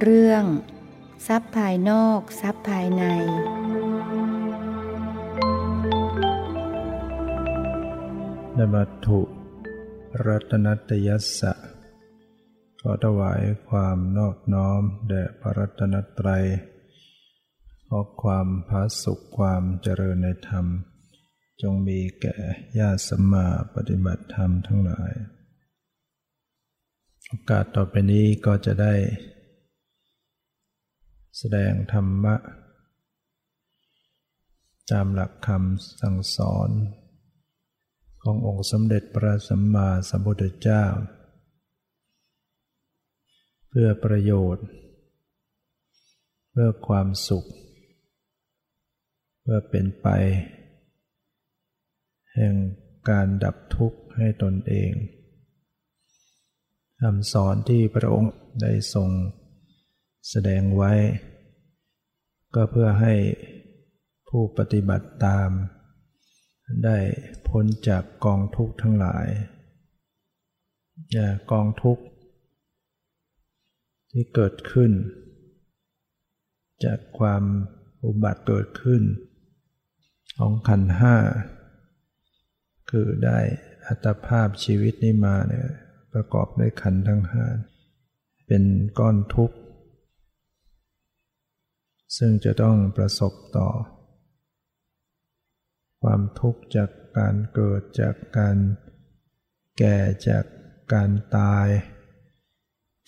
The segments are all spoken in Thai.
เรื่อง ทรัพย์ภายนอก ทรัพย์ภายใน นวัตถุ รัตนัตยัสสะ ขอถวายความนอบน้อม แด่พระรัตนตรัย ขอความพาสุขความเจริญในธรรม จงมีแก่ญาติสมมาปฏิบัติธรรมทั้งหลายโอกาสต่อไปนี้ก็จะได้ แสดงธรรมะ ตามหลักคำสั่งสอน ขององค์สมเด็จพระสัมมาสัมพุทธเจ้า เพื่อประโยชน์ เพื่อความสุข เพื่อเป็นไป แห่งการดับทุกข์ให้ตนเองคำสอนที่พระองค์ได้ทรง แสดงไว้ ก็เพื่อให้ผู้ปฏิบัติตาม ได้พ้นจากกองทุกข์ทั้งหลายอย่ากองทุกข์ ที่เกิดขึ้น จากความอุบัติเกิดขึ้น ของขันห้า คือได้อัตภาพชีวิตนี้มาเนี่ยประกอบด้วยขันทั้งห้าเป็นก้อนทุกข์ ซึ่งจะต้องประสบต่อ ความทุกข์จากการเกิดจากการแก่จากการตาย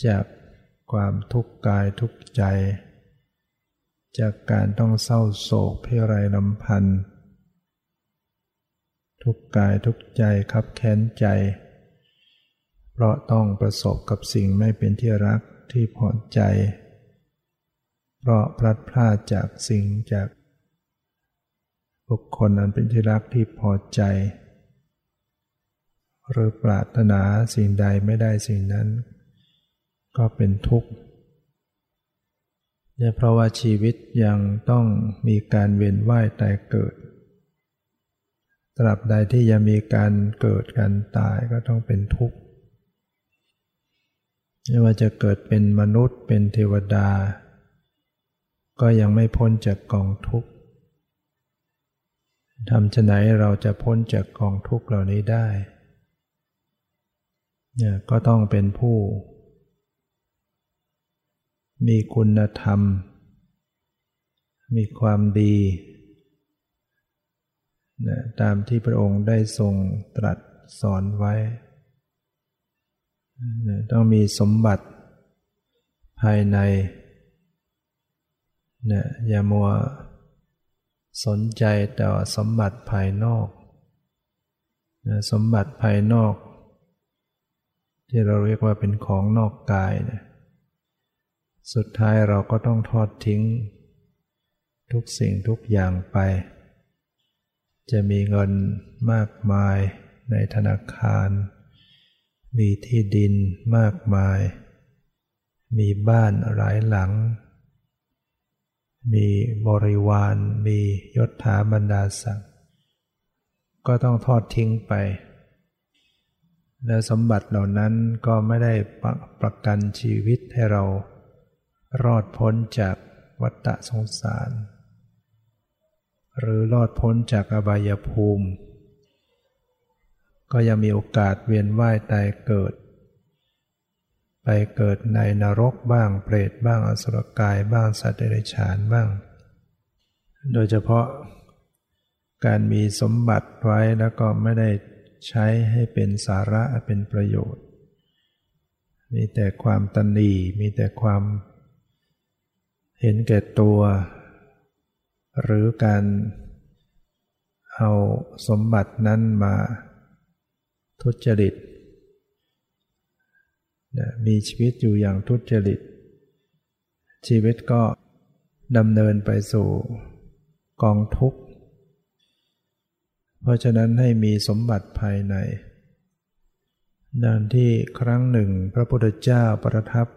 จากความทุกข์กายทุกข์ใจ จากการต้องเศร้าโศกพิไรลำพันธ์ทุกกายทุกใจคับแค้นใจ เพราะต้องประสบกับสิ่งไม่เป็นที่รักที่พอใจ เพราะพลัดพรากจากสิ่งจากบุคคลอันเป็นที่รักที่พอใจ หรือปรารถนาสิ่งใดไม่ได้สิ่งนั้น ก็เป็นทุกข์เนี่ยเพราะว่าชีวิตยังต้องมีการเวียนว่ายตายเกิดตราบใดที่ยังมีการเกิดการตายก็ต้องเป็นทุกข์ไม่ว่าจะเกิดเป็นมนุษย์เป็นเทวดา ก็ยังไม่พ้นจากกองทุกข์ทำจะไหนเราจะพ้นจากกองทุกข์เหล่านี้ได้เนี่ยก็ต้องเป็นผู้ มีคุณธรรม มีความดีนะตามที่พระองค์ได้ทรงตรัสสอนไว้นะต้องมีสมบัติภายใน นะอย่ามัวสนใจแต่สมบัติภายนอกนะสมบัติภายนอก ที่เราเรียกว่าเป็นของนอกกายนะสุดท้ายเราก็ต้องทอดทิ้ง ทุกสิ่งทุกอย่างไป จะมีเงินมากมายในธนาคาร มีที่ดินมากมาย มีบ้านหลายหลัง มีบริวาร มียศถาบรรดาศักดิ์ก็ต้องทอดทิ้งไป และสมบัติเหล่านั้นก็ไม่ได้ประประกันชีวิตให้เรารอดพ้นจากวัฏสงสาร หรือรอดพ้นจากอบายภูมิ ก็ยังมีโอกาสเวียนว่ายตายเกิด ไปเกิดในนรกบ้างเปรตบ้างอสุรกายบ้างสัตว์เดรัจฉานบ้าง โดยเฉพาะการมีสมบัติไว้แล้วก็ไม่ได้ใช้ให้เป็นสาระเป็นประโยชน์ มีแต่ความตันดีมีแต่ความเห็นแก่ตัว หรือการเอาสมบัตินั้นมาทุจริต มีชีวิตอยู่อย่างทุจริต ชีวิตก็ดำเนินไปสู่กองทุกข์ เพราะฉะนั้นให้มีสมบัติภายในดังที่ครั้งหนึ่งพระพุทธเจ้าประทับ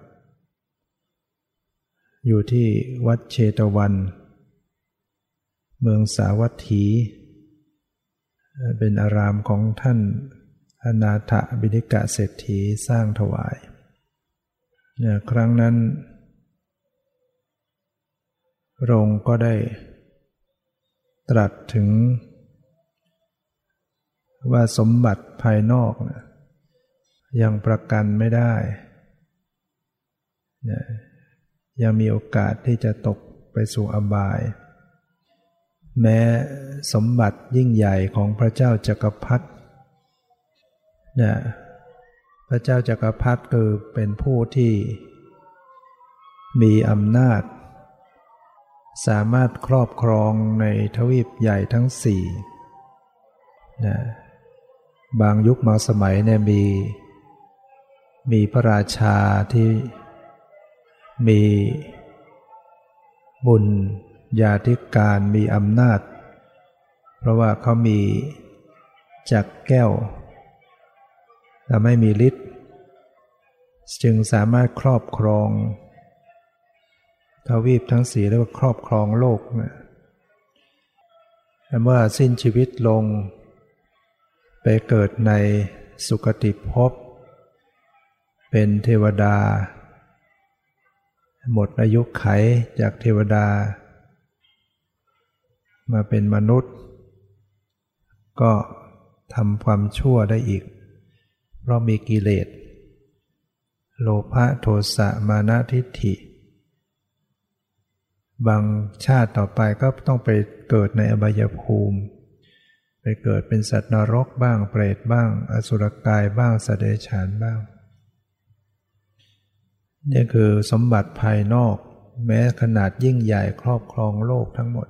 อยู่ที่วัดเชตวัน เมืองสาวัตถี เป็นอารามของท่าน อนาถบิณิกะเศรษฐีสร้างถวายครั้งนั้นรงก็ได้ตรัสถึง ว่าสมบัติภายนอกนะยังประกันไม่ได้นะยังมีโอกาสที่จะตกไปสู่อบาย แม้สมบัติยิ่งใหญ่ของพระเจ้าจักรพรรดิ นะพระเจ้าจักรพรรดิคือเป็นผู้ที่มีอำนาจ สามารถครอบครองในทวีปใหญ่ทั้งสี่นะบางยุคบางสมัยเนี่ยมี มีพระราชาที่มีบุญญาธิการมีอำนาจ เพราะว่าเขามีจักแก้ว และไม่มีฤทธิ์จึงสามารถครอบครองทวีปทั้งสี่เรียกว่าครอบครองโลกนะเมื่อสิ้นชีวิตลง ไปเกิดในสุคติภพ เป็นเทวดา หมดอายุไขจากเทวดา มาเป็นมนุษย์ ก็ทำความชั่วได้อีก เรามีกิเลส โลภะโทสะมานะทิฏฐิ บางชาติต่อไปก็ต้องไปเกิดในอบายภูมิ ไปเกิดเป็นสัตว์นรกบ้างเปรตบ้าง อสุรกายบ้างสเดรัจฉานบ้างนี่คือสมบัติภายนอก แม้ขนาดยิ่งใหญ่ครอบครองโลกทั้งหมด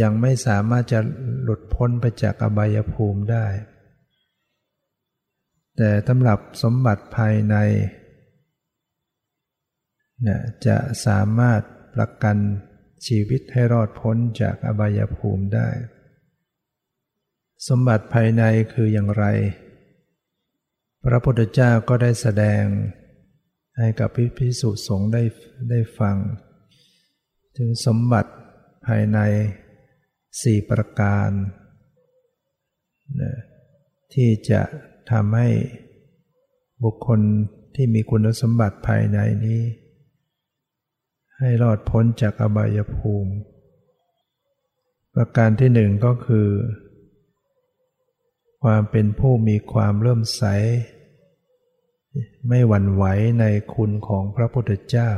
ยังไม่สามารถจะหลุดพ้นไปจากอบายภูมิได้ แต่สำหรับสมบัติภายในเนี่ยจะสามารถประกันชีวิตให้รอดพ้นจากอบายภูมิได้ สมบัติภายในคืออย่างไร พระพุทธเจ้าก็ได้แสดงให้กับพิสุสงฆ์ได้ได้ฟัง ถึงสมบัติภายในสี่ประการนะที่จะ ทำให้บุคคลที่มีคุณสมบัติภายในนี้ ให้รอดพ้นจากอบายภูมิ ประการที่หนึ่งก็คือ ความเป็นผู้มีความเริ่มใส ไม่หวั่นไหวในคุณของพระพุทธเจ้า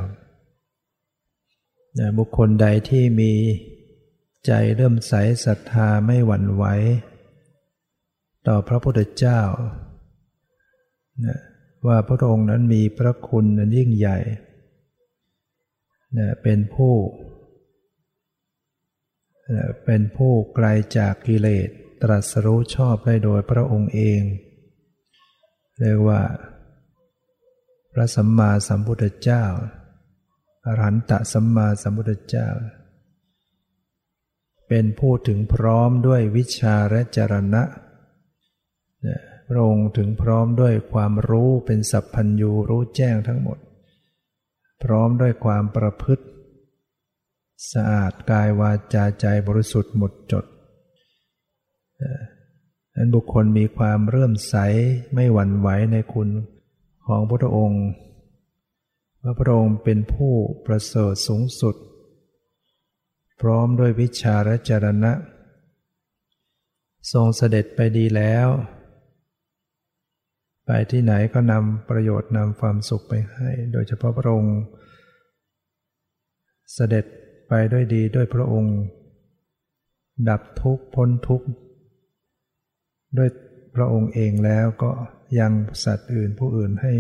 บุคคลใดที่มีใจเริ่มใสศรัทธาไม่หวั่นไหว ต่อพระพุทธเจ้าว่าพระองค์นั้นมีพระคุณนั้นยิ่งใหญ่เป็นผู้เป็นผู้ไกลจากกิเลสตรัสรู้ชอบได้โดยพระองค์เอง เรียกว่า พระสัมมาสัมพุทธเจ้าอรหันตสัมมาสัมพุทธเจ้า เป็นผู้ถึงพร้อมด้วยวิชาและจรณะ พระองค์ถึงพร้อมด้วยความรู้เป็นสัพพัญญูรู้แจ้งทั้งหมด พร้อมด้วยความประพฤติ สะอาดกายวาจาใจบริสุทธิ์หมดจดนั้นบุคคลมีความเรื่มใสไม่หวั่นไหวในคุณของพระองค์ว่าพระองค์เป็นผู้ประเสริฐสูงสุด พร้อมด้วยวิชาและจรณะ ทรงเสด็จไปดีแล้ว ไปที่ไหนก็นำประโยชน์นำความสุขไปให้ โดยเฉพาะพระองค์ เสด็จไปด้วยดีด้วยพระองค์ ดับทุกข์พ้นทุกข์ด้วยพระองค์เองแล้วก็ยังสัตว์อื่นผู้อื่นให้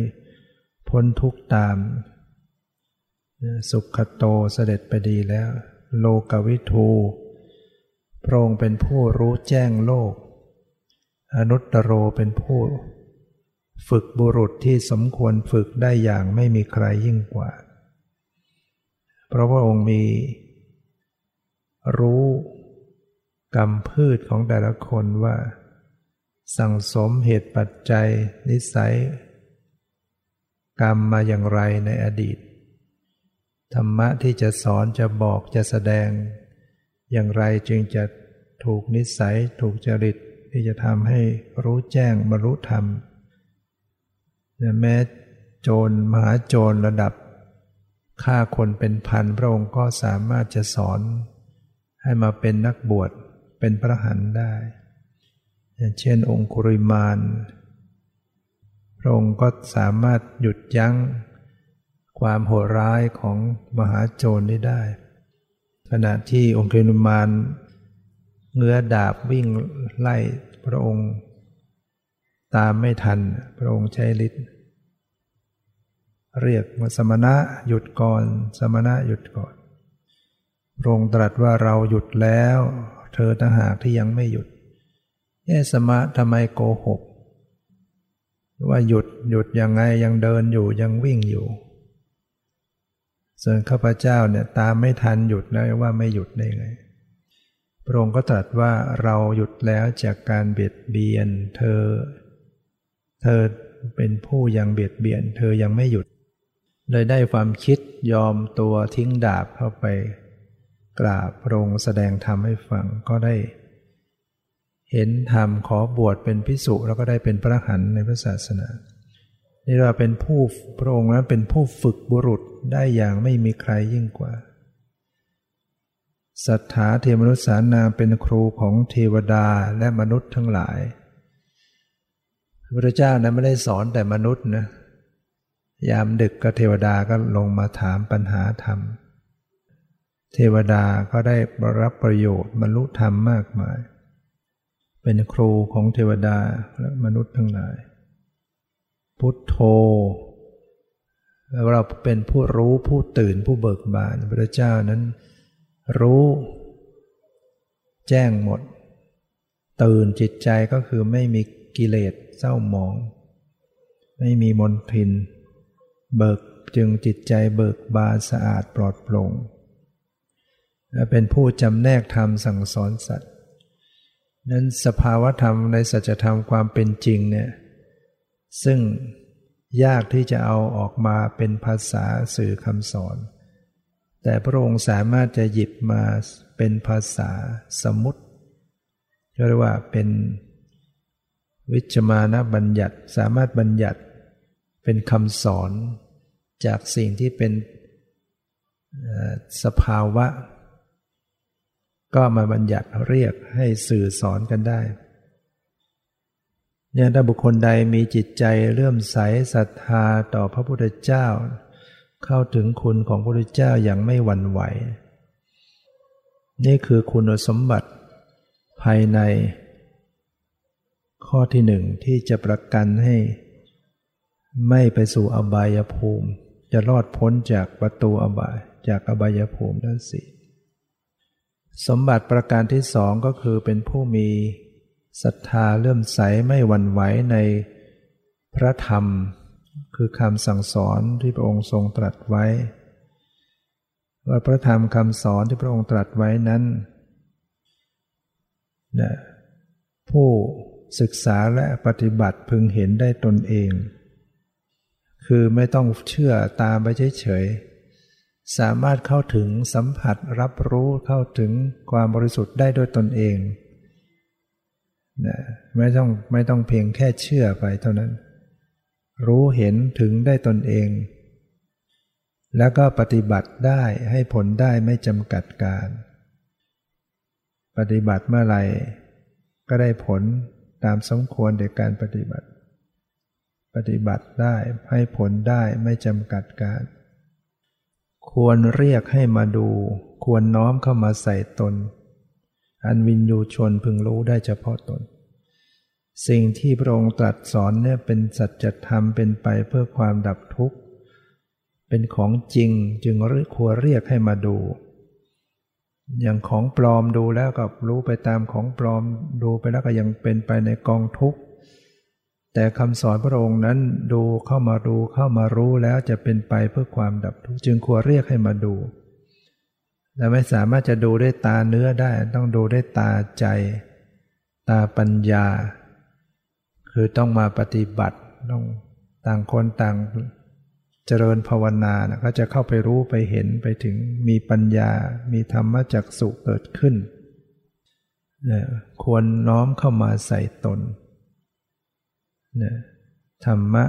พ้นทุกข์ตาม สุขโตเสด็จไปดีแล้ว โลกวิทูพระองค์เป็นผู้รู้แจ้งโลก อนุตตโรเป็นผู้ ฝึกบุรุษที่สมควรฝึกได้อย่างไม่มีใครยิ่งกว่า เพราะพระองค์มีรู้กรรมพืชของแต่ละคนว่า สั่งสมเหตุปัจจัย นิสัย กรรมมาอย่างไรในอดีต ธรรมะที่จะสอนจะบอกจะแสดง อย่างไรจึงจะถูกนิสัยถูกจริตที่จะทำให้รู้แจ้งบรรลุธรรม แม้โจรมหาโจรระดับฆ่าคนเป็นพันพระองค์ก็สามารถจะสอนให้มาเป็นนักบวชเป็นพระหันได้ อย่างเช่นองคุริมานพระองค์ก็สามารถหยุดยั้งความโหดร้ายของมหาโจรนี้ได้ ขณะที่องคุริมานเงื้อดาบวิ่งไล่พระองค์ ตามไม่ทัน พระองค์ใช้ฤทธิ์เรียกว่าสมณะหยุดก่อน สมณะหยุดก่อน พระองค์ตรัสว่าเราหยุดแล้ว เธอต่างหากที่ยังไม่หยุดแย่สมะทำไมโกหก ว่าหยุดหยุดยังไงยังเดินอยู่ยังวิ่งอยู่ ส่วนข้าพเจ้าเนี่ยตามไม่ทันหยุดแล้วว่าไม่หยุดได้ไงพระองค์ก็ตรัสว่าเราหยุดแล้วจากการเบียดเบียนเธอ เธอเป็นผู้ยังเบียดเบียน เธอยังไม่หยุด เลยได้ความคิดยอมตัวทิ้งดาบเข้าไป กราบพระองค์แสดงธรรมให้ฟังก็ได้ เห็นธรรมขอบวชเป็นพิสุแล้วก็ได้เป็นพระหันในพระศาสนานี่เราเป็นผู้พระองค์นั้นเป็นผู้ฝึกบุรุษได้อย่างไม่มีใครยิ่งกว่าสัทธาเทวมนุษย์สานาเป็นครูของเทวดาและมนุษย์ทั้งหลาย พระเจ้านั้นไม่ได้สอนแต่มนุษย์นะยามดึกก็เทวดาก็ลงมาถามปัญหาธรรม เทวดาก็ได้รับประโยชน์บรรลุธรรมมากมาย เป็นครูของเทวดาและมนุษย์ทั้งหลาย พุทโธเราเป็นผู้รู้ผู้ตื่นผู้เบิกบานพระเจ้านั้น รู้ แจ้งหมด ตื่นจิตใจก็คือไม่มีกิเลส เศร้าหมอง ไม่มีมนทิน เบิกจึงจิตใจเบิกบานสะอาดปลอดโปร่งและเป็นผู้จำแนกธรรมสั่งสอนสัตว์ นั้นสภาวธรรมในสัจธรรมความเป็นจริงเนี่ยซึ่งยากที่จะเอาออกมาเป็นภาษาสื่อคำสอน แต่พระองค์สามารถจะหยิบมาเป็นภาษาสมุติเรียกว่าเป็น วิจมานะบัญญัติสามารถบัญญัติเป็นคำสอนจากสิ่งที่เป็นสภาวะ ก็มาบัญญัติเรียกให้สื่อสอนกันได้เนี่ยถ้าบุคคลใดมีจิตใจเลื่อมใสศรัทธาต่อพระพุทธเจ้า เข้าถึงคุณของพระพุทธเจ้าอย่างไม่หวั่นไหว นี่คือคุณสมบัติภายใน ข้อที่หนึ่งที่จะประกันให้ ไม่ไปสู่อบายภูมิ จะรอดพ้นจากประตูอบายจากอบายภูมิทั้งสี่สมบัติประการที่สองก็คือเป็นผู้มีศรัทธาเลื่อมใสไม่หวั่นไหวในพระธรรม คือคำสั่งสอนที่พระองค์ทรงตรัสไว้ ว่าพระธรรมคำสอนที่พระองค์ตรัสไว้นั้นนะผู้ ศึกษาและปฏิบัติพึงเห็นได้ตนเอง คือไม่ต้องเชื่อตามไปเฉยๆ สามารถเข้าถึงสัมผัสรับรู้เข้าถึงความบริสุทธิ์ได้ด้วยตนเองนะไม่ต้องไม่ต้องเพียงแค่เชื่อไปเท่านั้น รู้เห็นถึงได้ตนเอง แล้วก็ปฏิบัติได้ให้ผลได้ไม่จำกัดการ ปฏิบัติเมื่อไหร่ก็ได้ผล ตามสมควรในการปฏิบัติ ปฏิบัติได้ให้ผลได้ไม่จำกัดการ ควรเรียกให้มาดู ควรน้อมเข้ามาใส่ตน อันวินยูชนพึงรู้ได้เฉพาะตน สิ่งที่พระองค์ตรัสสอนเนี่ยเป็นสัจธรรมเป็นไปเพื่อความดับทุกข์ เป็นของจริงจึงควรเรียกให้มาดู อย่างของปลอมดูแล้วก็รู้ไปตามของปลอมดูไปแล้วก็ยังเป็นไปในกองทุกข์ แต่คำสอนพระองค์นั้นดูเข้ามาดูเข้ามารู้แล้วจะเป็นไปเพื่อความดับทุกข์จึงควรเรียกให้มาดูแต่ไม่สามารถจะดูได้ตาเนื้อได้ต้องดูได้ตาใจ ตาปัญญา คือต้องมาปฏิบัติต้องต่างคนต่าง เจริญภาวนานะก็จะเข้าไปรู้ไปเห็นไปถึงมีปัญญา มีธรรมจักสุเกิดขึ้นนะควรน้อมเข้ามาใส่ตนนะธรรมะ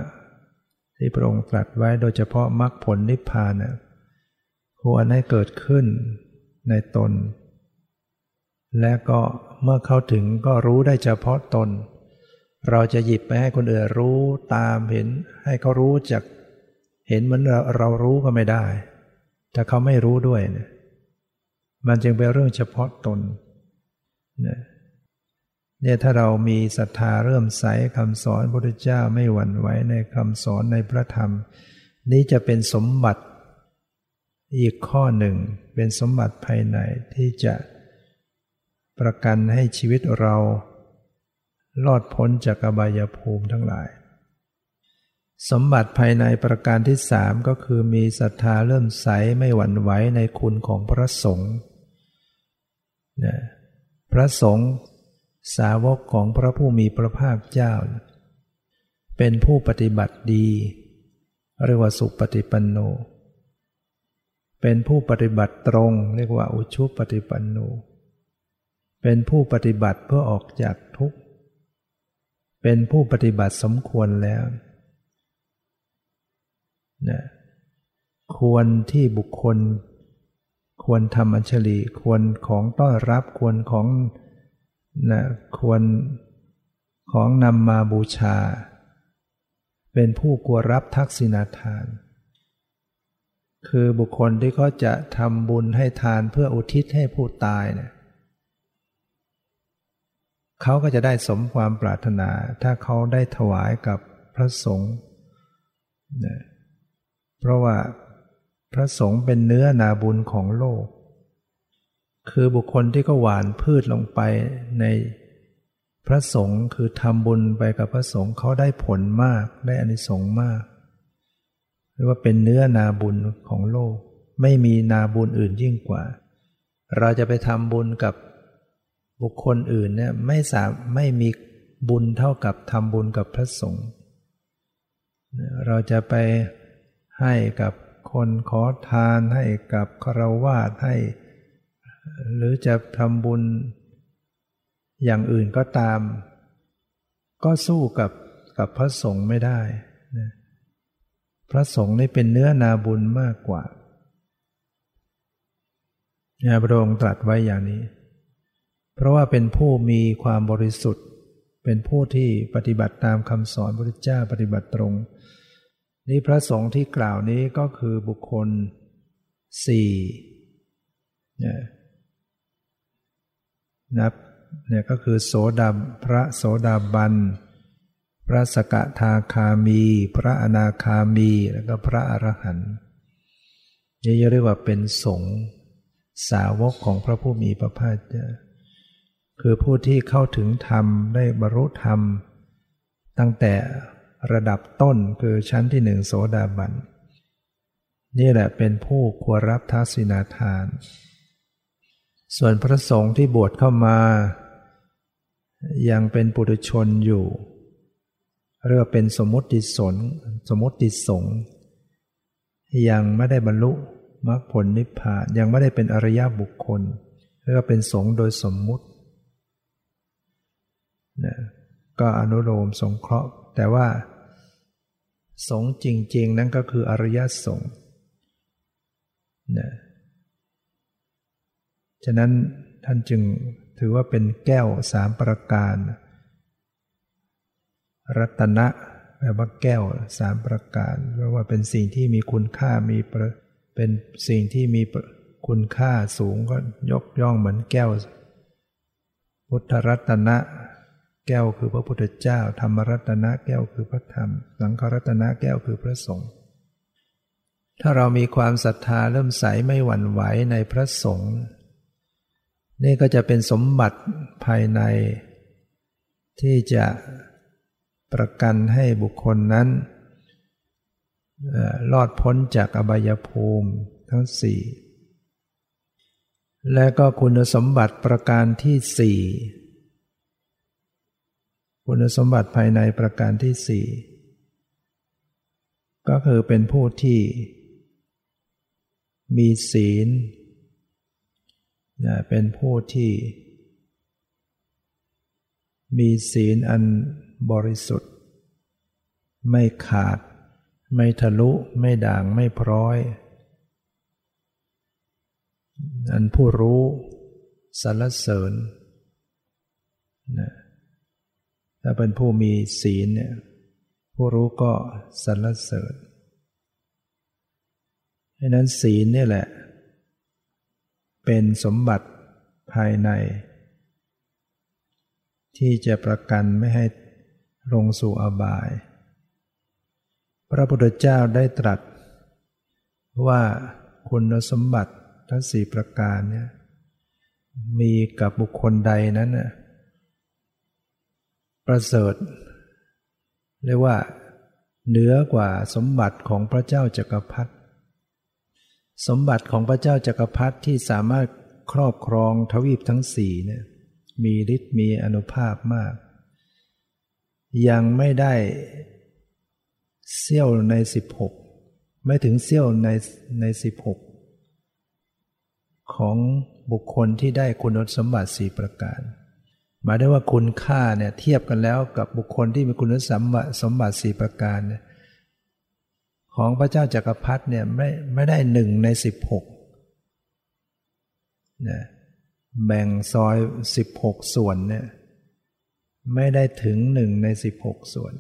ที่พระองค์ตรัสไว้โดยเฉพาะมรรคผลนิพพานนะควรให้เกิดขึ้นในตน และก็เมื่อเข้าถึงก็รู้ได้เฉพาะตน เราจะหยิบไปให้คนอื่นรู้ตามเห็นให้เขารู้จาก เห็นเหมือนเราเรารู้ก็ไม่ได้ถ้าเขาไม่รู้ด้วยเนี่ยมันจึงเป็นเรื่องเฉพาะตนเนี่ยเนี่ยถ้าเรามีศรัทธาเริ่มใสคำสอนพระพุทธเจ้าไม่หวั่นไหวในคำสอนในพระธรรม นี้จะเป็นสมบัติอีกข้อหนึ่ง เป็นสมบัติภายในที่จะประกันให้ชีวิตเรา รอดพ้นจากอบายภูมิทั้งหลาย สมบัติภายในประการที่สามก็คือมีศรัทธาเริ่มใสไม่หวั่นไหวในคุณของพระสงฆ์พระสงฆ์สาวกของพระผู้มีพระภาคเจ้า เป็นผู้ปฏิบัติดี เรียกว่าสุปฏิปันโน เป็นผู้ปฏิบัติตรง เรียกว่าอุชุปฏิปันโน เป็นผู้ปฏิบัติเพื่อออกจากทุกข์ เป็นผู้ปฏิบัติสมควรแล้ว นะควรที่บุคคล ควรทำอัญชลีควรของต้อนรับควรของนะควรของนำมาบูชา เป็นผู้กลัวรับทักษิณาทาน คือบุคคลที่เขาจะทำบุญให้ทานเพื่ออุทิศให้ผู้ตายเนี่ยเขาก็จะได้สมความปรารถนา ถ้าเขาได้ถวายกับพระสงฆ์นะเพราะว่าพระสงฆ์เป็นเนื้อนาบุญของโลก คือบุคคลที่ก็หวานพืชลงไปในพระสงฆ์คือทำบุญไปกับพระสงฆ์เขาได้ผลมากได้อานิสงส์มากเรียกว่าเป็นเนื้อนาบุญของโลก ไม่มีนาบุญอื่นยิ่งกว่า เราจะไปทำบุญกับบุคคลอื่นเนี่ยไม่สามไม่มีบุญเท่ากับทำบุญกับพระสงฆ์เราจะไป ให้กับคนขอทานให้กับคารวาสให้ หรือจะทำบุญ อย่างอื่นก็ตาม ก็สู้กับกับพระสงฆ์ไม่ได้นะพระสงฆ์นี่เป็นเนื้อนาบุญมากกว่าพระองค์ตรัสไว้อย่างนี้ เพราะว่าเป็นผู้มีความบริสุทธิ์ เป็นผู้ที่ปฏิบัติตามคำสอนพระพุทธเจ้าปฏิบัติตรง นี่พระสงฆ์ที่กล่าวนี้ก็คือบุคคลสี่เนี่ยนับเนี่ยก็คือโสดาพระโสดาบัน พระสกทาคามี พระอนาคามี แล้วก็พระอรหันต์นี่เรียกว่าเป็นสงฆ์สาวกของพระผู้มีพระภาคเจ้าคือผู้ที่เข้าถึงธรรมได้บรรลุธรรม ตั้งแต่ ระดับต้นคือชั้นที่หนึ่งโสดาบัน นี่แหละเป็นผู้ควรรับทักษิณาทาน ส่วนพระสงฆ์ที่บวชเข้ามา ยังเป็นปุถุชนอยู่ เรียกว่าเป็นสมมติสนสมมติสงฆ์ยังไม่ได้บรรลุมรรคผลนิพพานยังไม่ได้เป็นอริยบุคคลเรียกว่าเป็นสงฆ์โดยสมมุตินะก็อนุโลมสงเคราะห์ แต่ว่าสงจริง ๆ นั้นก็คืออริยสงฆ์นะฉะนั้นท่านจึงถือว่าเป็นแก้วสามประการ รัตนะแปลว่าแก้วสามประการแปลว่าเป็นสิ่งที่มีคุณค่ามีเป็นสิ่งที่มีคุณค่าสูงก็ยกย่องเหมือนแก้ว พุทธรัตนะ แก้วคือพระพุทธเจ้า ธรรมรัตนะแก้วคือพระธรรม สังฆรัตนะแก้วคือพระสงฆ์ถ้าเรามีความศรัทธาเริ่มใสไม่หวั่นไหวในพระสงฆ์นี่ก็จะเป็นสมบัติภายใน ที่จะประกันให้บุคคลนั้นรอดพ้นจากอบายภูมิทั้งสี่และก็คุณสมบัติประการที่สี่ คุณสมบัติภายในประการที่สี่ก็คือเป็นผู้ที่ มีศีลนะเป็นผู้ที่ มีศีลอันบริสุทธิ์ ไม่ขาด ไม่ทะลุ ไม่ด่าง ไม่พร้อย อันผู้รู้สรรเสริญนะ ถ้าเป็นผู้มีศีลเนี่ยผู้รู้ก็สรรเสริญดังนั้นศีลนี่แหละ เป็นสมบัติภายใน ที่จะประกันไม่ให้ลงสู่อบาย พระพุทธเจ้าได้ตรัส ว่าคุณสมบัติทั้งสี่ประการเนี่ยมีกับบุคคลใดนั้นน่ะ ประเสริฐเรียกว่า เหนือกว่าสมบัติของพระเจ้าจักรพรรดิสมบัติของพระเจ้าจักรพรรดิที่สามารถครอบครองทวีปทั้งสี่เนี่ยมีฤทธิ์มีอนุภาพมาก ยังไม่ได้เสี้ยวในสิบหกไม่ถึงเสี้ยวในในสิบหกของบุคคลที่ได้คุณสมบัติสี่ประการ หมายได้ว่าคุณค่าเนี่ยเทียบกันแล้วกับบุคคลที่มีคุณสมบัติสมบัติสี่ประการเนี่ยของพระเจ้าจากักรพรรดิเนี่ยไม่ไม่ได้หนึ่งในสิบหกนะแบ่งซอยสิบหกส่วนเนี่ยไม่ได้ถึงหนึ่งในสิบหกส่วน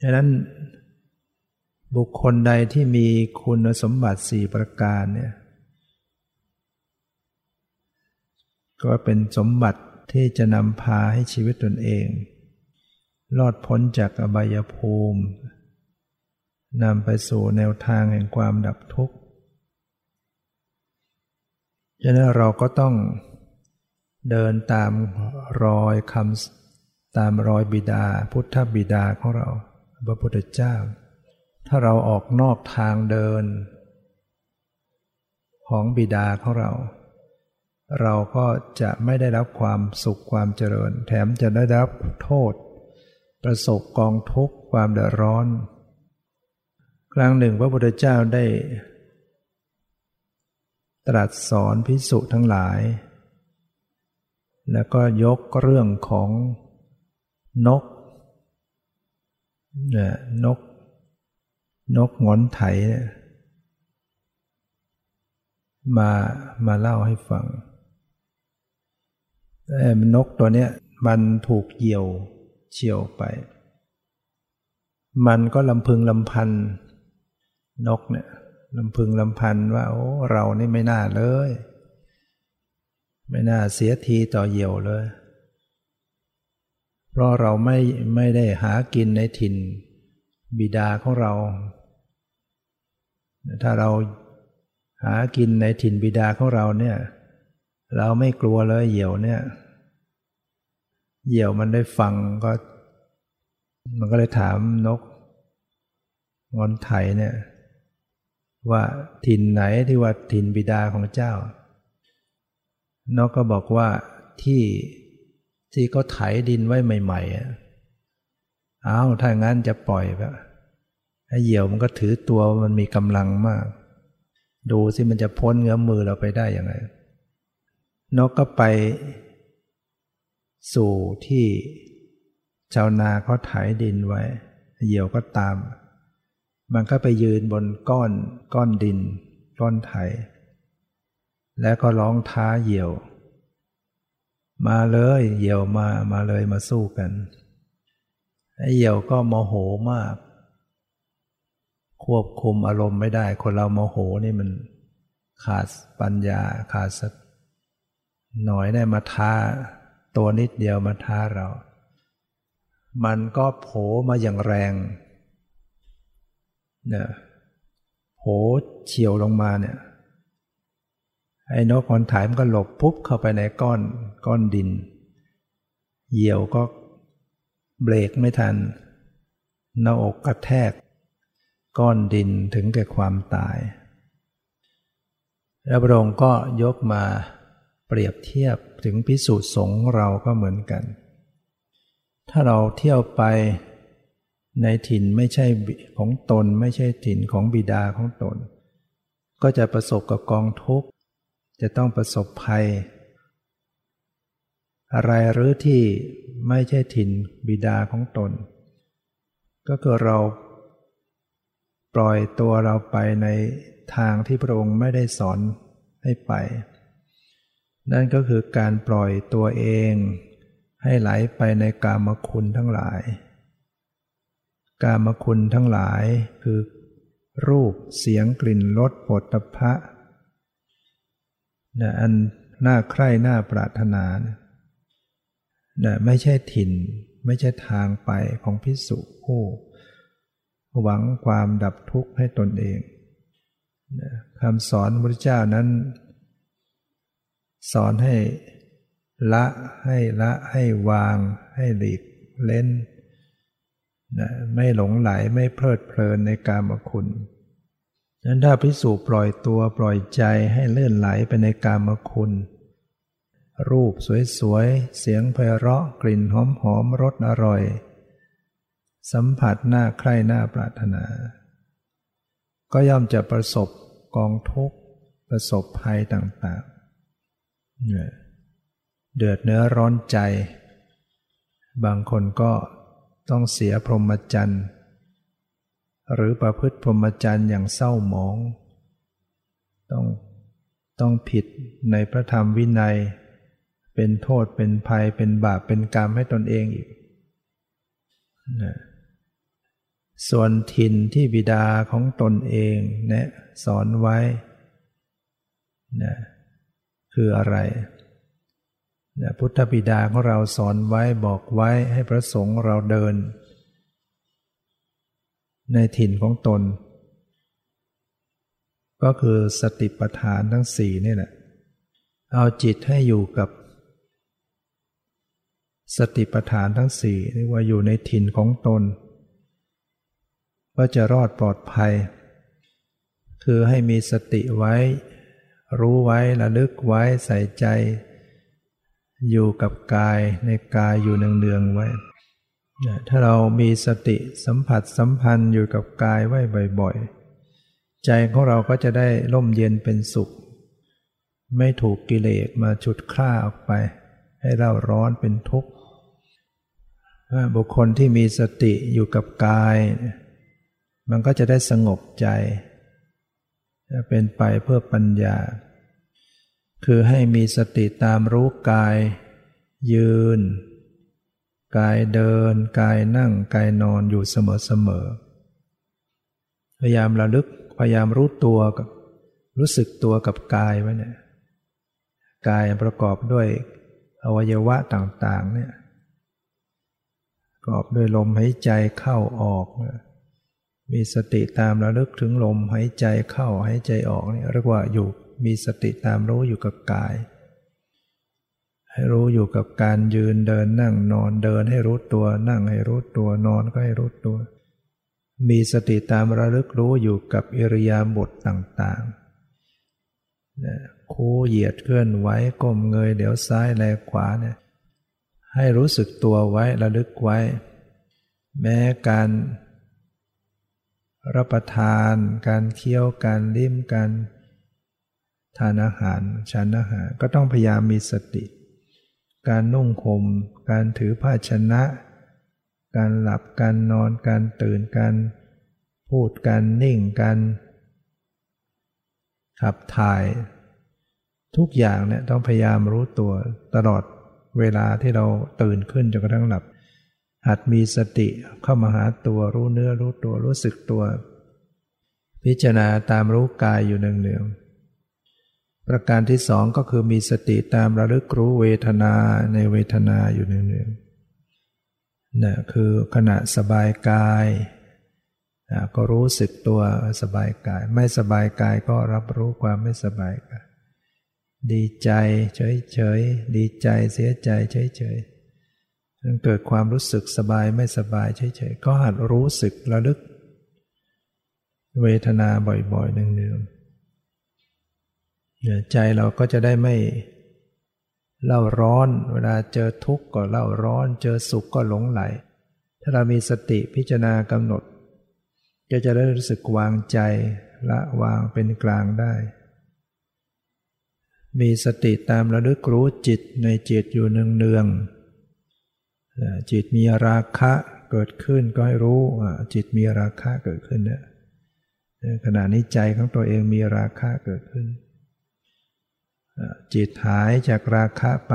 ดังนั้นบุคคลใดที่มีคุณสมบัติสี่ประการเนี่ย ก็เป็นสมบัติที่จะนำพาให้ชีวิตตนเอง รอดพ้นจากอบายภูมินำไปสู่แนวทางแห่งความดับทุกข์ฉะนั้นเราก็ต้องเดินตามรอยคำตามรอยบิดา พุทธบิดาของเราพระพุทธเจ้า ถ้าเราออกนอกทางเดิน ของบิดาของเรา เราก็จะไม่ได้รับความสุขความเจริญ แถมจะได้รับโทษ ประสบกองทุกข์ความเดือดร้อน ครั้งหนึ่งพระพุทธเจ้าได้ ตรัสสอนพิสุทั้งหลาย แล้วก็ยกเรื่องของนกเนี่ยนก นกงอนไถมามาเล่าให้ฟัง นกตัวเนี้ยมันถูกเหยี่ยวเฉียวไป มันก็ลำพึงลำพันนกเนี่ยลำพึงลำพันว่าโอ้เรานี่ไม่น่าเลย ไม่น่าเสียทีต่อเหยี่ยวเลย เพราะเราไม่ไม่ได้หากินในถิ่น บิดาของเรา ถ้าเราหากินในถิ่นบิดาของเราเนี่ย เราไม่กลัวเลยเหยี่ยวเนี่ย เหยี่ยวมันได้ฟังก็ มันก็เลยถามนก งอนไถเนี่ย ว่าถิ่นไหนที่ว่าถิ่นบิดาของเจ้า นกก็บอกว่าที่ที่เขาไถดินไว้ใหม่ๆอ้าวถ้างั้นจะปล่อยแบบไอ้เหยี่ยวมันก็ถือตัวมันมีกำลังมาก ดูสิมันจะพ้นเงื้อมือเราไปได้ยังไง นกก็ไปสู่ที่ชาวนาเขาไถดินไว้ เหยี่ยวก็ตาม มันก็ไปยืนบนก้อนก้อนดิน ก้อนไถ แล้วก็ร้องท้าเหยี่ยว มาเลยเหยี่ยวมามาเลยมาสู้กันไอ้เหยี่ยวก็โมโหมาก ควบคุมอารมณ์ไม่ได้ คนเราโมโหนี่มันขาดปัญญาขาดสติ หน่อยได้มาท้า ตัวนิดเดียวมาท้าเรา มันก็โผมาอย่างแรงเนี่ยโผเฉียวลงมาเนี่ยไอ้นกคนถ่ายมันก็หลบปุ๊บเข้าไปในก้อนก้อนดิน เหยี่ยวก็เบรกไม่ทัน หน้าอกกระแทก ก้อนดินถึงแก่ความตาย แล้วพระองค์ก็ยกมา เปรียบเทียบถึงพิสูจน์สงเราก็เหมือนกัน ถ้าเราเที่ยวไปในถิ่นไม่ใช่ของตนไม่ใช่ถิ่นของบิดาของตน ก็จะประสบกับกองทุกข์ จะต้องประสบภัย อะไรหรือที่ไม่ใช่ถิ่นบิดาของตน ก็คือเราปล่อยตัวเราไปในทางที่พระองค์ไม่ได้สอนให้ไป นั่นก็คือการปล่อยตัวเอง ให้ไหลไปในกามคุณทั้งหลาย กามคุณทั้งหลายคือ รูปเสียงกลิ่นรสปฐพะนะอันน่าใคร่น่าปรารถนานะไม่ใช่ถิ่น ไม่ใช่ทางไปของพิสุผู้ หวังความดับทุกข์ให้ตนเองนะคำสอนพระเจ้านั้น สอนให้ละให้ละให้วางให้หลีกเล่นนะไม่หลงไหลไม่เพลิดเพลินในกามคุณนั้นถ้าพิสูจปล่อยตัวปล่อยใจให้เลื่อนไหลไปในกามคุณ รูปสวยๆ เสียงไพเราะกลิ่นหอมๆรสอร่อย สัมผัสหน้าใคร่หน้าปรารถนา ก็ย่อมจะประสบกองทุกข์ประสบภัยต่างๆ เดือดเนื้อร้อนใจ บางคนก็ต้องเสียพรหมจรรย์ หรือประพฤติพรหมจรรย์อย่างเศร้าหมอง ต้องต้องผิดในพระธรรมวินัย เป็นโทษเป็นภัยเป็นบาปเป็นกรรมให้ตนเองอีกนะส่วนถิ่นที่บิดาของตนเองแนะสอนไว้นะ คืออะไรนะพุทธบิดาของเราสอนไว้บอกไว้ให้พระสงฆ์เราเดิน ในถิ่นของตน ก็คือสติปัฏฐานทั้งสี่นี่แหละเอาจิตให้อยู่กับ สติปัฏฐานทั้งสี่เรียกว่าอยู่ในถิ่นของตน ก็จะรอดปลอดภัย คือให้มีสติไว้ รู้ไว้ระลึกไว้ใส่ใจ อยู่กับกายในกายอยู่เนืองๆไว้ ถ้าเรามีสติสัมผัสสัมพันธ์อยู่กับกายไว้บ่อยๆ ใจของเราก็จะได้ร่มเย็นเป็นสุข ไม่ถูกกิเลสมาฉุดคล้าออกไป ให้เราร้อนเป็นทุกข์บุคคลที่มีสติอยู่กับกาย มันก็จะได้สงบใจ จะเป็นไปเพื่อปัญญา คือให้มีสติตามรู้กาย ยืน กายเดิน กายนั่ง กายนอนอยู่เสมอๆพยายามระลึกพยายามรู้ตัวกับรู้สึกตัวกับกายไว้เนี่ยกายประกอบด้วยอวัยวะต่างๆเนี่ยประกอบด้วยลมหายใจเข้าออกเนี่ย มีสติตามระลึกถึงลมหายใจเข้าหายใจออกนี่เรียกว่าอยู่มีสติตามรู้อยู่กับกาย ให้รู้อยู่กับการยืนเดินนั่งนอนเดินให้รู้ตัวนั่งให้รู้ตัวนอนก็ให้รู้ตัว มีสติตามระลึกรู้อยู่กับอิริยาบถต่างๆคูเหยียดเคลื่อนไหวก้มเงยเดี๋ยวซ้ายแลขวาเนี่ยให้รู้สึกตัวไว้ระลึกไว้ แม้การ รับประทาน การเคี้ยวการลิ้มการทานอาหารฉันอาหารก็ต้องพยายามมีสติ การนุ่งห่มการถือภาชนะ การหลับการนอนการตื่นการพูดการนิ่งการขับถ่าย ทุกอย่างเนี่ยต้องพยายามรู้ตัวตลอดเวลาที่เราตื่นขึ้นจนกระทั่งหลับ หัดมีสติเข้ามาหาตัวรู้เนื้อรู้ตัวรู้สึกตัว พิจารณาตามรู้กายอยู่เนืองๆประการที่สองก็คือมีสติตามระลึกรู้เวทนาในเวทนาอยู่เนืองๆนะคือขณะสบายกายนะก็รู้สึกตัวสบายกาย ไม่สบายกายก็รับรู้ความไม่สบายกาย ดีใจเฉยๆดีใจเสียใจเฉยๆ เกิดความรู้สึกสบายไม่สบายเฉยๆก็หัดรู้สึกระลึก เวทนาบ่อยๆเนืองๆใจเราก็จะได้ไม่เล่าร้อน เวลาเจอทุกข์ก็เล่าร้อน เจอสุขก็หลงไหล ถ้าเรามีสติพิจารณากำหนด ก็จะได้รู้สึกวางใจละวางเป็นกลางได้ มีสติตามระลึกรู้จิตในจิตอยู่เนืองๆ จิตมีราคะเกิดขึ้นก็ให้รู้จิตมีราคะเกิดขึ้นเนี่ยขณะนี้ใจของตัวเองมีราคะเกิดขึ้น จิตหายจากราคะไป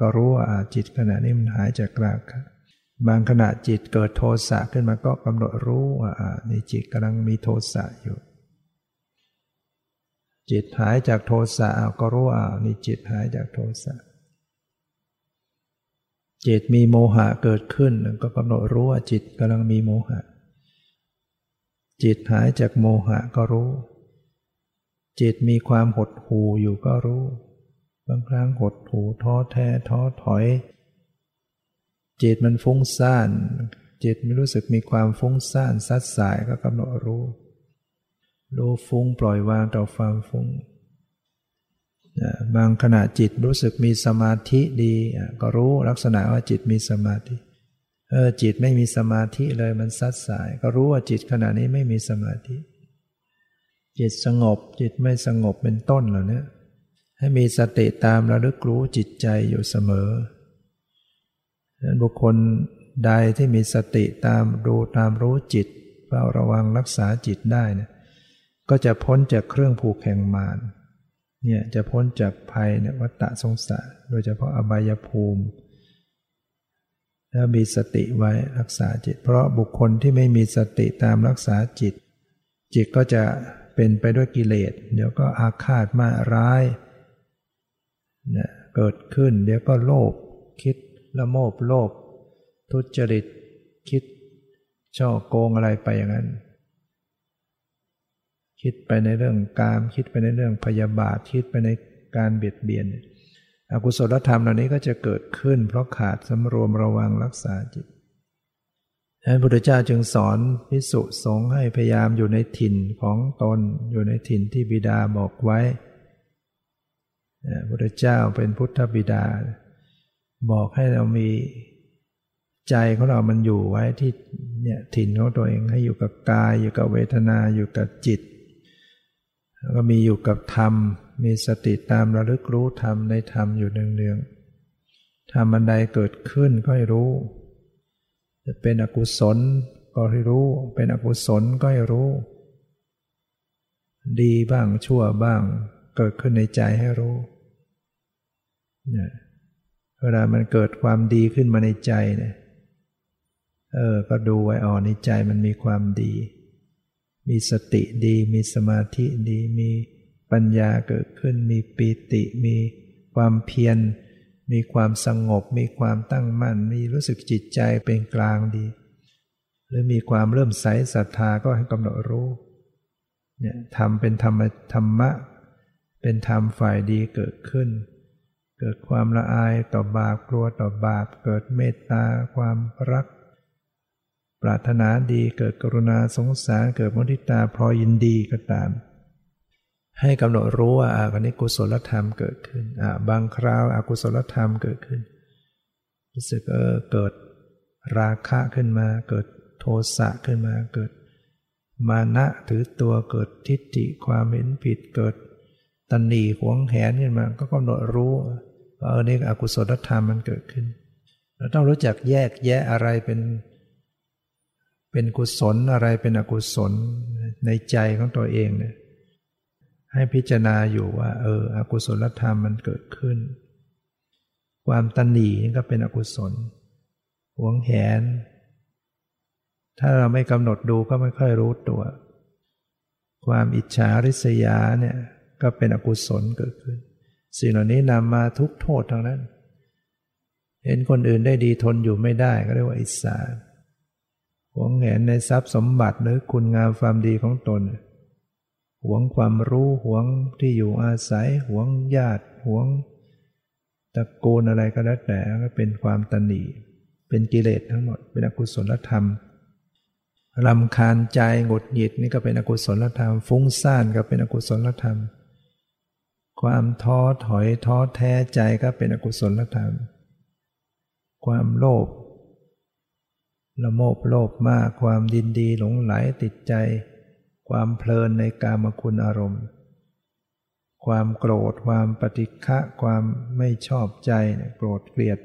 ก็รู้ว่าจิตขณะนี้มันหายจากราคะ บางขณะจิตเกิดโทสะขึ้นมาก็กำหนดรู้ว่าในจิตกำลังมีโทสะอยู่ จิตหายจากโทสะก็รู้ว่านี่จิตหายจากโทสะ จิตมีโมหะเกิดขึ้นก็กำหนดรู้ว่าจิตกำลังมีโมหะ จิตหายจากโมหะก็รู้ จิตมีความหดหู่อยู่ก็รู้ บางครั้งหดหู่ท้อแท้ท้อถอย จิตมันฟุ้งซ่าน จิตไม่รู้สึกมีความฟุ้งซ่านซัดสายก็กำหนดรู้ รู้ฟุ้งปล่อยวางต่อความฟุ้ง บางขณะจิตรู้สึกมีสมาธิดี ก็รู้ลักษณะว่าจิตมีสมาธิเออจิตไม่มีสมาธิเลยมันซัดสาย ก็รู้ว่าจิตขณะนี้ไม่มีสมาธิ จิตสงบ จิตไม่สงบเป็นต้นเหล่านี้ให้มีสติตามระลึกรู้จิตใจอยู่เสมอนั้นบุคคลใดที่มีสติตามดูตามรู้จิตเฝ้าระวังรักษาจิตได้นะก็จะพ้นจากเครื่องผูกแข่งมาร เนี่ยจะพ้นจากภัยเนี่ยวัฏสงสารโดยเฉพาะอบายภูมิถ้ามีสติไว้รักษาจิต เพราะบุคคลที่ไม่มีสติตามรักษาจิต จิตก็จะเป็นไปด้วยกิเลส เดี๋ยวก็อาฆาตมาร้ายเนี่ยเกิดขึ้น เดี๋ยวก็โลภคิดละโมบโลภทุจริตคิดช่อโกงอะไรไปอย่างนั้น คิดไปในเรื่องกาม คิดไปในเรื่องพยาบาท คิดไปในการเบียดเบียน อกุศลธรรมเหล่านี้ก็จะเกิดขึ้น เพราะขาดสำรวมระวังรักษาจิตดังนั้นพระพุทธเจ้าจึงสอนพิสุสงฆ์ให้พยายามอยู่ในถิ่นของตน อยู่ในถิ่นที่บิดาบอกไว้พระพุทธเจ้าเป็นพุทธบิดา บอกให้เรามีใจของเรามันอยู่ไว้ที่เนี่ยถิ่นของตัวเองให้อยู่กับกายอยู่กับเวทนาอยู่กับจิต แล้วก็มีอยู่กับธรรม มีสติตามระลึกรู้ธรรมในธรรมอยู่เนืองๆธรรมอันใดเกิดขึ้นก็ให้รู้ จะเป็นอกุศลก็ให้รู้ เป็นอกุศลก็ให้รู้ ดีบ้างชั่วบ้าง เกิดขึ้นในใจให้รู้เนี่ยเวลามันเกิดความดีขึ้นมาในใจเนี่ย เออ ก็ดูไว้อ๋อในใจมันมีความดี มีสติดี มีสมาธิดี มีปัญญาเกิดขึ้น มีปีติ มีความเพียร มีความสงบ มีความตั้งมั่น มีรู้สึกจิตใจเป็นกลางดี หรือมีความเริ่มใสศรัทธาก็ให้กำหนดรู้ เนี่ยทำเป็นธรรมธรรมะ เป็นธรรมฝ่ายดีเกิดขึ้น เกิดความละอายต่อบาป กลัวต่อบาป เกิดเมตตา ความรัก ปรารถนาดีเกิดกรุณาสงสารเกิดมุทิตาพอยินดีก็ตาม ให้กำหนดรู้ว่าอาการนี้กุศลธรรมเกิดขึ้นอ่าบางคราวอากุศลธรรมเกิดขึ้นรู้สึกเออเกิดราคะขึ้นมา เกิดโทสะขึ้นมาเกิด มานะถือตัวเกิดทิฏฐิความเห็นผิดเกิดตันหนีหวงแหนขึ้นมาก็กำหนดรู้ว่าเออนี่อกุศลธรรมมันเกิดขึ้น เราต้องรู้จักแยกแยะอะไรเป็น เป็นกุศลอะไรเป็นอกุศลในใจของตัวเองเนี่ยให้พิจารณาอยู่ว่า เออ อกุศลธรรมมันเกิดขึ้น ความตันหนีก็เป็นอกุศลหวงแหน ถ้าเราไม่กำหนดดูก็ไม่ค่อยรู้ตัว ความอิจฉาริษยาเนี่ยก็เป็นอกุศลเกิดขึ้น สิ่งเหล่านี้นำมาทุกโทษทั้งนั้น เห็นคนอื่นได้ดีทนอยู่ไม่ได้ก็เรียกว่าอิสา หวงแหนในทรัพย์สมบัติหรือคุณงามความดีของตน หวงความรู้หวงที่อยู่อาศัย หวงญาติหวงตระกูลอะไรก็แล้วแต่ก็เป็นความตนี เป็นกิเลสทั้งหมด เป็นอกุศลธรรมลำคาญใจหงุดหงิดนี่ก็เป็นอกุศลธรรม ฟุ้งซ่านก็เป็นอกุศลธรรม ความท้อถอยท้อแท้ใจก็เป็นอกุศลธรรม ความโลภ ละโมบโลภมากความดินดีหลงไหลติดใจ ความเพลินในกามคุณอารมณ์ ความโกรธความปฏิฆะความไม่ชอบใจโกรธเกลียด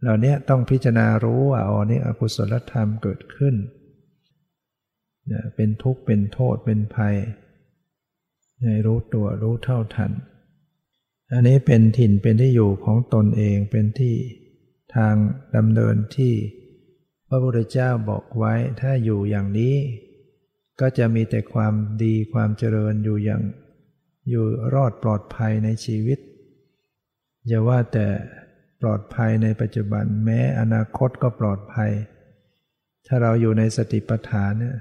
เหล่านี้ต้องพิจารณารู้ว่าอ๋อนี่อกุศลธรรมเกิดขึ้นเป็นทุกข์เป็นโทษเป็นภัยให้รู้ตัวรู้เท่าทัน อันนี้เป็นถิ่นเป็นที่อยู่ของตนเองเป็นที่ทางดำเนินที่ พระพุทธเจ้าบอกไว้ถ้าอยู่อย่างนี้ ก็จะมีแต่ความดีความเจริญอยู่อย่าง อยู่รอดปลอดภัยในชีวิต อย่าว่าแต่ปลอดภัยในปัจจุบันแม้อนาคตก็ปลอดภัย ถ้าเราอยู่ในสติปัฏฐานเนี่ย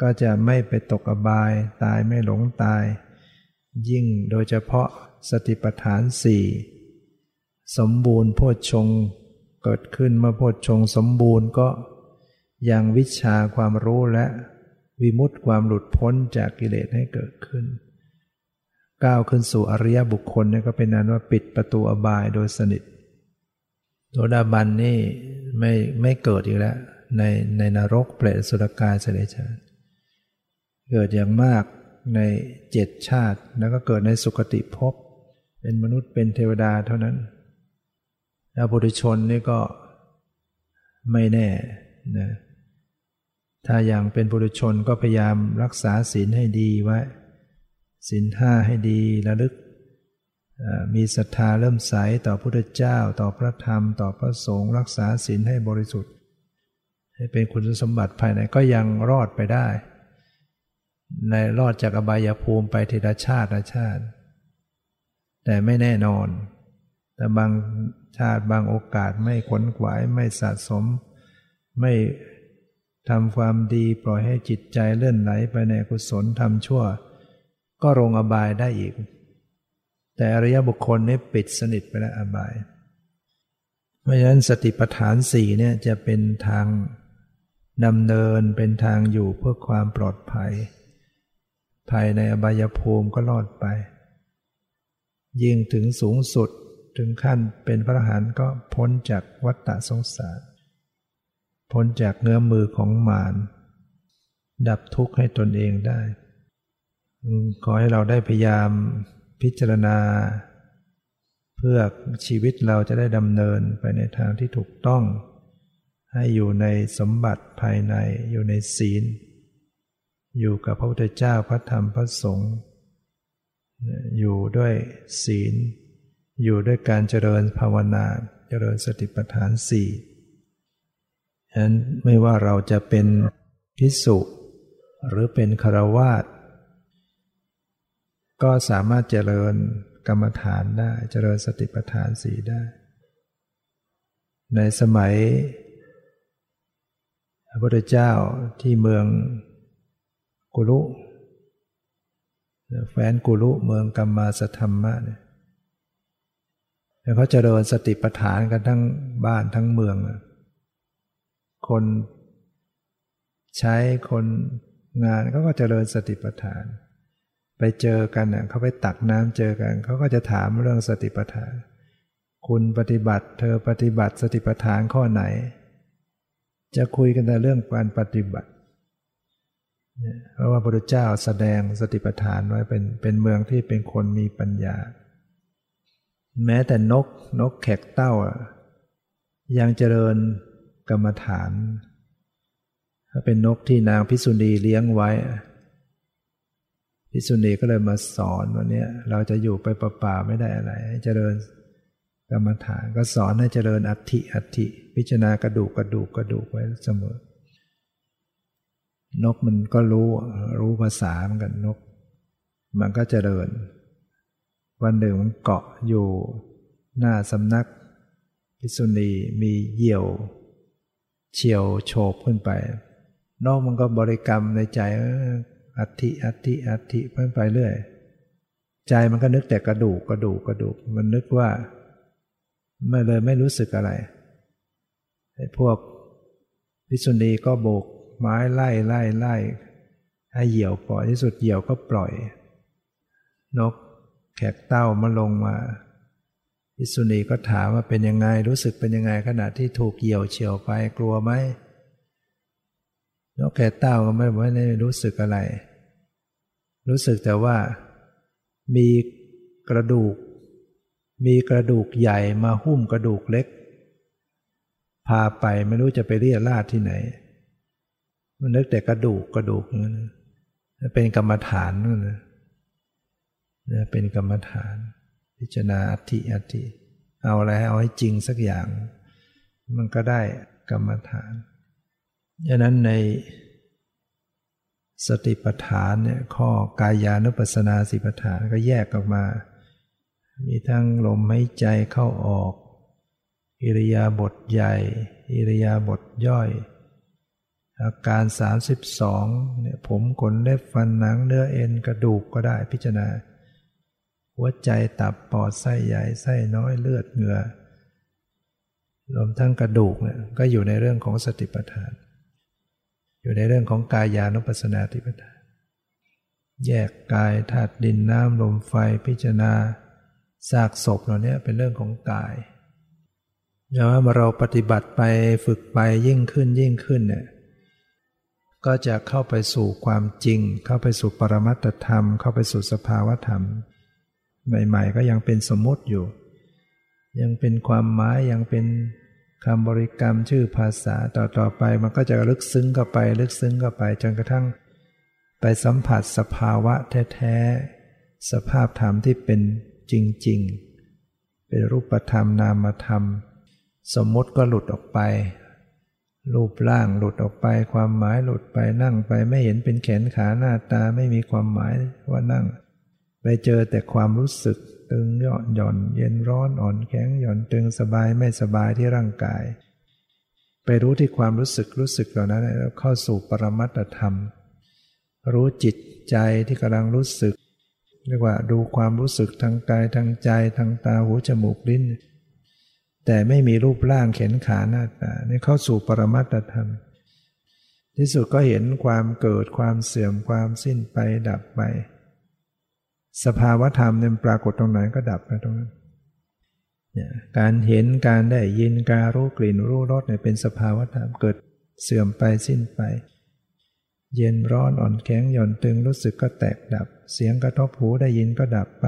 ก็จะไม่ไปตกอบาย ตายไม่หลงตาย ยิ่งโดยเฉพาะสติปัฏฐานสี่สมบูรณ์โพชฌง เกิดขึ้นเมื่อโพชฌงสมบูรณ์ก็ยังวิชาความรู้และวิมุตติความหลุดพ้นจากกิเลสให้เกิดขึ้น ก้าวขึ้นสู่อริยบุคคลเนี่ยก็เป็นนั้นว่าปิดประตูอบายโดยสนิทโสดาบันนี่ไม่ไม่เกิดอีกแล้ว ในในนรกเปรตสุรกายเสดชาเกิดอย่างมากในเจ็ดชาติ แล้วก็เกิดในสุคติภพเป็นมนุษย์เป็นเทวดาเท่านั้น แล้วบุตรชนนี่ก็ไม่แน่นะถ้าอย่างเป็นบุตรชนก็พยายามรักษาศีลให้ดีไว้ศีลห้าให้ดีระลึก มีศรัทธาเริ่มใสต่อพระพุทธเจ้า ต่อพระธรรม ต่อพระสงฆ์รักษาศีลให้บริสุทธิ์ ให้เป็นคุณสมบัติภายในก็ยังรอดไปได้ ในรอดจากอบายภูมิไปทีละชาติละชาติ แต่ไม่แน่นอน แต่บาง ชาติบางโอกาสไม่ขนขวายไม่สะสม ไม่ทำความดีปล่อยให้จิตใจเลื่อนไหลไปในกุศลทำชั่ว ก็ลงอบายได้อีก แต่อริยบุคคลนี่ปิดสนิทไปแล้วอบาย เพราะฉะนั้นสติปัฏฐานสี่เนี่ยจะเป็นทางดำเนินเป็นทางอยู่เพื่อความปลอดภัย ภายในอบายภูมิก็รอดไป ยิ่งถึงสูงสุด ถึงขั้นเป็นพระอรหันต์ก็พ้นจากวัฏฏะสงสาร พ้นจากเงื้อมือของมารดับทุกข์ให้ตนเองได้ ขอให้เราได้พยายามพิจารณา เพื่อชีวิตเราจะได้ดำเนินไปในทางที่ถูกต้อง ให้อยู่ในสมบัติภายในอยู่ในศีล อยู่กับพระพุทธเจ้าพระธรรมพระสงฆ์อยู่ด้วยศีล อยู่ด้วยการเจริญภาวนา เจริญสติปัฏฐานสี่ฉะนั้นไม่ว่าเราจะเป็นพิสุหรือเป็นคารวาสก็สามารถเจริญกรรมฐานได้ เจริญสติปัฏฐานสี่ได้ ในสมัยพระพุทธเจ้าที่เมืองกุลุแฟนกุลุเมืองกัมมาสธรรมะเนี่ย แล้วเขาเจริญสติปัฏฐานกันทั้งบ้านทั้งเมือง คนใช้คนงานเขาก็เจริญสติปัฏฐาน ไปเจอกันเเขาไปตักน้ำเจอกัน เขาก็จะถามเรื่องสติปัฏฐาน คุณปฏิบัติ เธอปฏิบัติสติปัฏฐานข้อไหน จะคุยกันแต่เรื่องการปฏิบัติเพราะว่าพระพุทธเจ้าแสดงสติปัฏฐานไว้เป็นเป็นเมืองที่เป็นคนมีปัญญา แม้แต่นกนกแขกเต้า ยังเจริญกรรมฐาน ถ้าเป็นนกที่นางพิสุณีเลี้ยงไว้ พิสุณีก็เลยมาสอนวันนี้เราจะอยู่ไปป่าไม่ได้อะไร เจริญกรรมฐานก็สอนให้เจริญอัติอัติพิจารณากระดูกกระดูกกระดูกไว้เสมอ นกมันก็รู้รู้ภาษาเหมือนกันนก มันก็เจริญ วันหนึ่งมันเกาะอยู่หน้าสำนักพิษุณีมีเหยี่ยว เฉียวโฉบขึ้นไป นอกมันก็บริกรรมในใจอัติอัติอัติเพิ่นไปเรื่อย ใจมันก็นึกแต่กระดูกกระดูกกระดูก มันนึกว่าไม่เลยไม่รู้สึกอะไรไอ้พวกพิษุณีก็โบกไม้ไล่ไล่ไล่ให้เหยี่ยวปล่อยที่สุดเหยี่ยวก็ปล่อย นก แขกเต้ามาลงมาพิสุณีก็ถามว่าเป็นยังไงรู้สึกเป็นยังไงขณะที่ถูกเกี่ยวเฉียวไปกลัวไหมนกแขกเต้าก็ไม่ไม่ได้รู้สึกอะไร รู้สึกแต่ว่ามีกระดูก มีกระดูกใหญ่มาหุ้มกระดูกเล็ก พาไปไม่รู้จะไปเรียราดที่ไหน มันนึกแต่กระดูกกระดูกนั่นเป็นกรรมฐานนั่นนะ เป็นกรรมฐาน พิจารณาอัติอัติเอาอะไรเอาให้จริงสักอย่าง มันก็ได้กรรมฐานดังนั้นในสติปัฏฐานเนี่ยข้อกายานุปัสสนาสิปัฏฐานก็แยกออกมา มีทั้งลมหายใจเข้าออก อิริยาบถใหญ่ อิริยาบถย่อย อาการ 32เนี่ยผมขนเล็บฟันหนังเนื้อเอ็นกระดูกก็ได้พิจารณา หัวใจตับปอดไส้ใหญ่ไส้น้อยเลือดเหงื่อรวมทั้งกระดูกเนี่ยก็อยู่ในเรื่องของสติปัฏฐาน อยู่ในเรื่องของกายานุปัสสนาธิปทาน แยกกายธาตุดินน้ำลมไฟพิจารณาซากศพเหล่านี้เป็นเรื่องของกายอย่าว่าเราปฏิบัติไปฝึกไปยิ่งขึ้นยิ่งขึ้นเนี่ยก็จะเข้าไปสู่ความจริง เข้าไปสู่ปรมัตธรรม เข้าไปสู่สภาวธรรม ใหม่ ๆ ก็ยังเป็นสมมติอยู่ ยังเป็นความหมายยังเป็นคำบริกรรมชื่อภาษาต่อต่อไป มันก็จะลึกซึ้งเข้าไป ลึกซึ้งเข้าไปจนกระทั่ง ไปสัมผัสสภาวะแท้ๆสภาพธรรมที่เป็นจริง ๆ เป็นรูปธรรมนามธรรม สมมติก็หลุดออกไป รูปร่างหลุดออกไป ความหมายหลุดไปนั่งไปไม่เห็นเป็นแขนขาหน้าตาไม่มีความหมายว่านั่ง ไปเจอแต่ความรู้สึกตึงหย่อนหย่อนเย็นร้อนอ่อนแข็งหย่อนตึงสบายไม่สบายที่ร่างกาย ไปรู้ที่ความรู้สึกรู้สึกเหล่านั้นแล้วเข้าสู่ปรมัตธรรม รู้จิตใจที่กำลังรู้สึกเรียกว่าดูความรู้สึกทางกายทางใจทางตาหูจมูกลิ้น แต่ไม่มีรูปร่างเข็นขาหน้าตานี่เข้าสู่ปรมัตธรรม ที่สุดก็เห็นความเกิดความเสื่อมความสิ้นไปดับไป สภาวธรรมเนี่ยปรากฏตรงไหนก็ดับไปตรงนั้นเนี่ยการเห็นการได้ยินการรู้กลิ่นรู้รสเนี่ยเป็นสภาวธรรมเกิดเสื่อมไปสิ้นไป เย็นร้อนอ่อนแข็งหย่อนตึงรู้สึกก็แตกดับ เสียงกระทบหูได้ยินก็ดับไป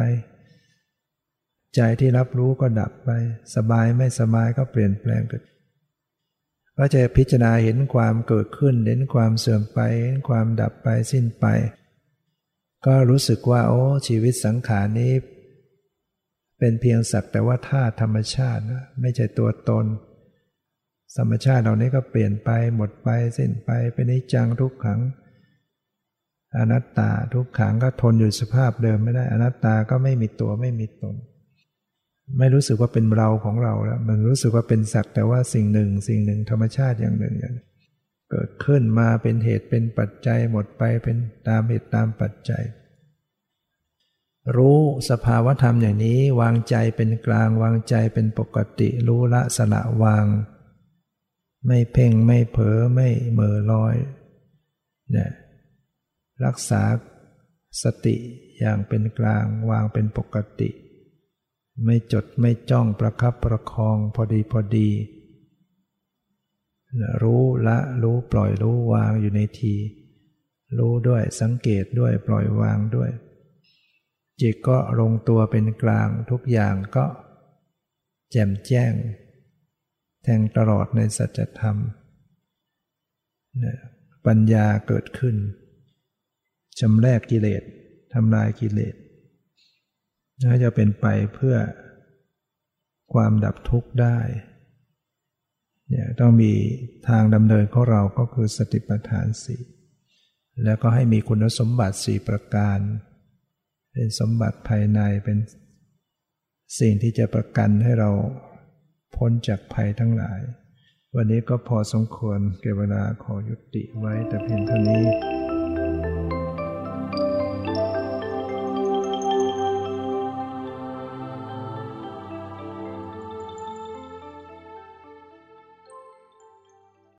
ใจที่รับรู้ก็ดับไป สบายไม่สบายก็เปลี่ยนแปลงเกิดก็จะพิจารณาเห็นความเกิดขึ้นเห็นความเสื่อมไปเห็นความดับไปสิ้นไป ก็รู้สึกว่าโอ้ชีวิตสังขารนี้ เป็นเพียงสักแต่ว่าธาตุธรรมชาตินะไม่ใช่ตัวตน ธรรมชาติเหล่านี้ก็เปลี่ยนไปหมดไปสิ้นไปเป็นนิจังทุกขัง อนัตตาทุกขังก็ทนอยู่สภาพเดิมไม่ได้อนัตตาก็ไม่มีตัวไม่มีตน ไม่รู้สึกว่าเป็นเราของเราแล้วมันรู้สึกว่าเป็นสักแต่ว่าสิ่งหนึ่ง สิ่งหนึ่งธรรมชาติอย่างหนึ่งอย่าง เกิดขึ้นมาเป็นเหตุเป็นปัจจัยหมดไปเป็นตามเหตุตามปัจจัย รู้สภาวธรรมอย่างนี้วางใจเป็นกลางวางใจเป็นปกติรู้ละสละวาง ไม่เพ่งไม่เผลอไม่เมื่อลอยเนี่ยรักษาสติอย่างเป็นกลางวางเป็นปกติ ไม่จดไม่จ้องประคับประคองพอดีพอดี รู้ละรู้ปล่อยรู้วางอยู่ในที รู้ด้วยสังเกตด้วยปล่อยวางด้วย จิตก็ลงตัวเป็นกลางทุกอย่างก็ แจ่มแจ้ง แทงตลอดในสัจธรรม ปัญญาเกิดขึ้นชำแรกกิเลสทำลายกิเลสก็จะเป็นไปเพื่อความดับทุกข์ได้ เนี่ยต้องมีทางดำเนินของเราก็คือสติปัฏฐานสี่แล้วก็ให้มีคุณสมบัติสี่ประการ เป็นสมบัติภายในเป็นสิ่งที่จะประกันให้เราพ้นจากภัยทั้งหลาย วันนี้ก็พอสมควรเก็บเวลาขอยุติไว้แต่เพียงเท่านี้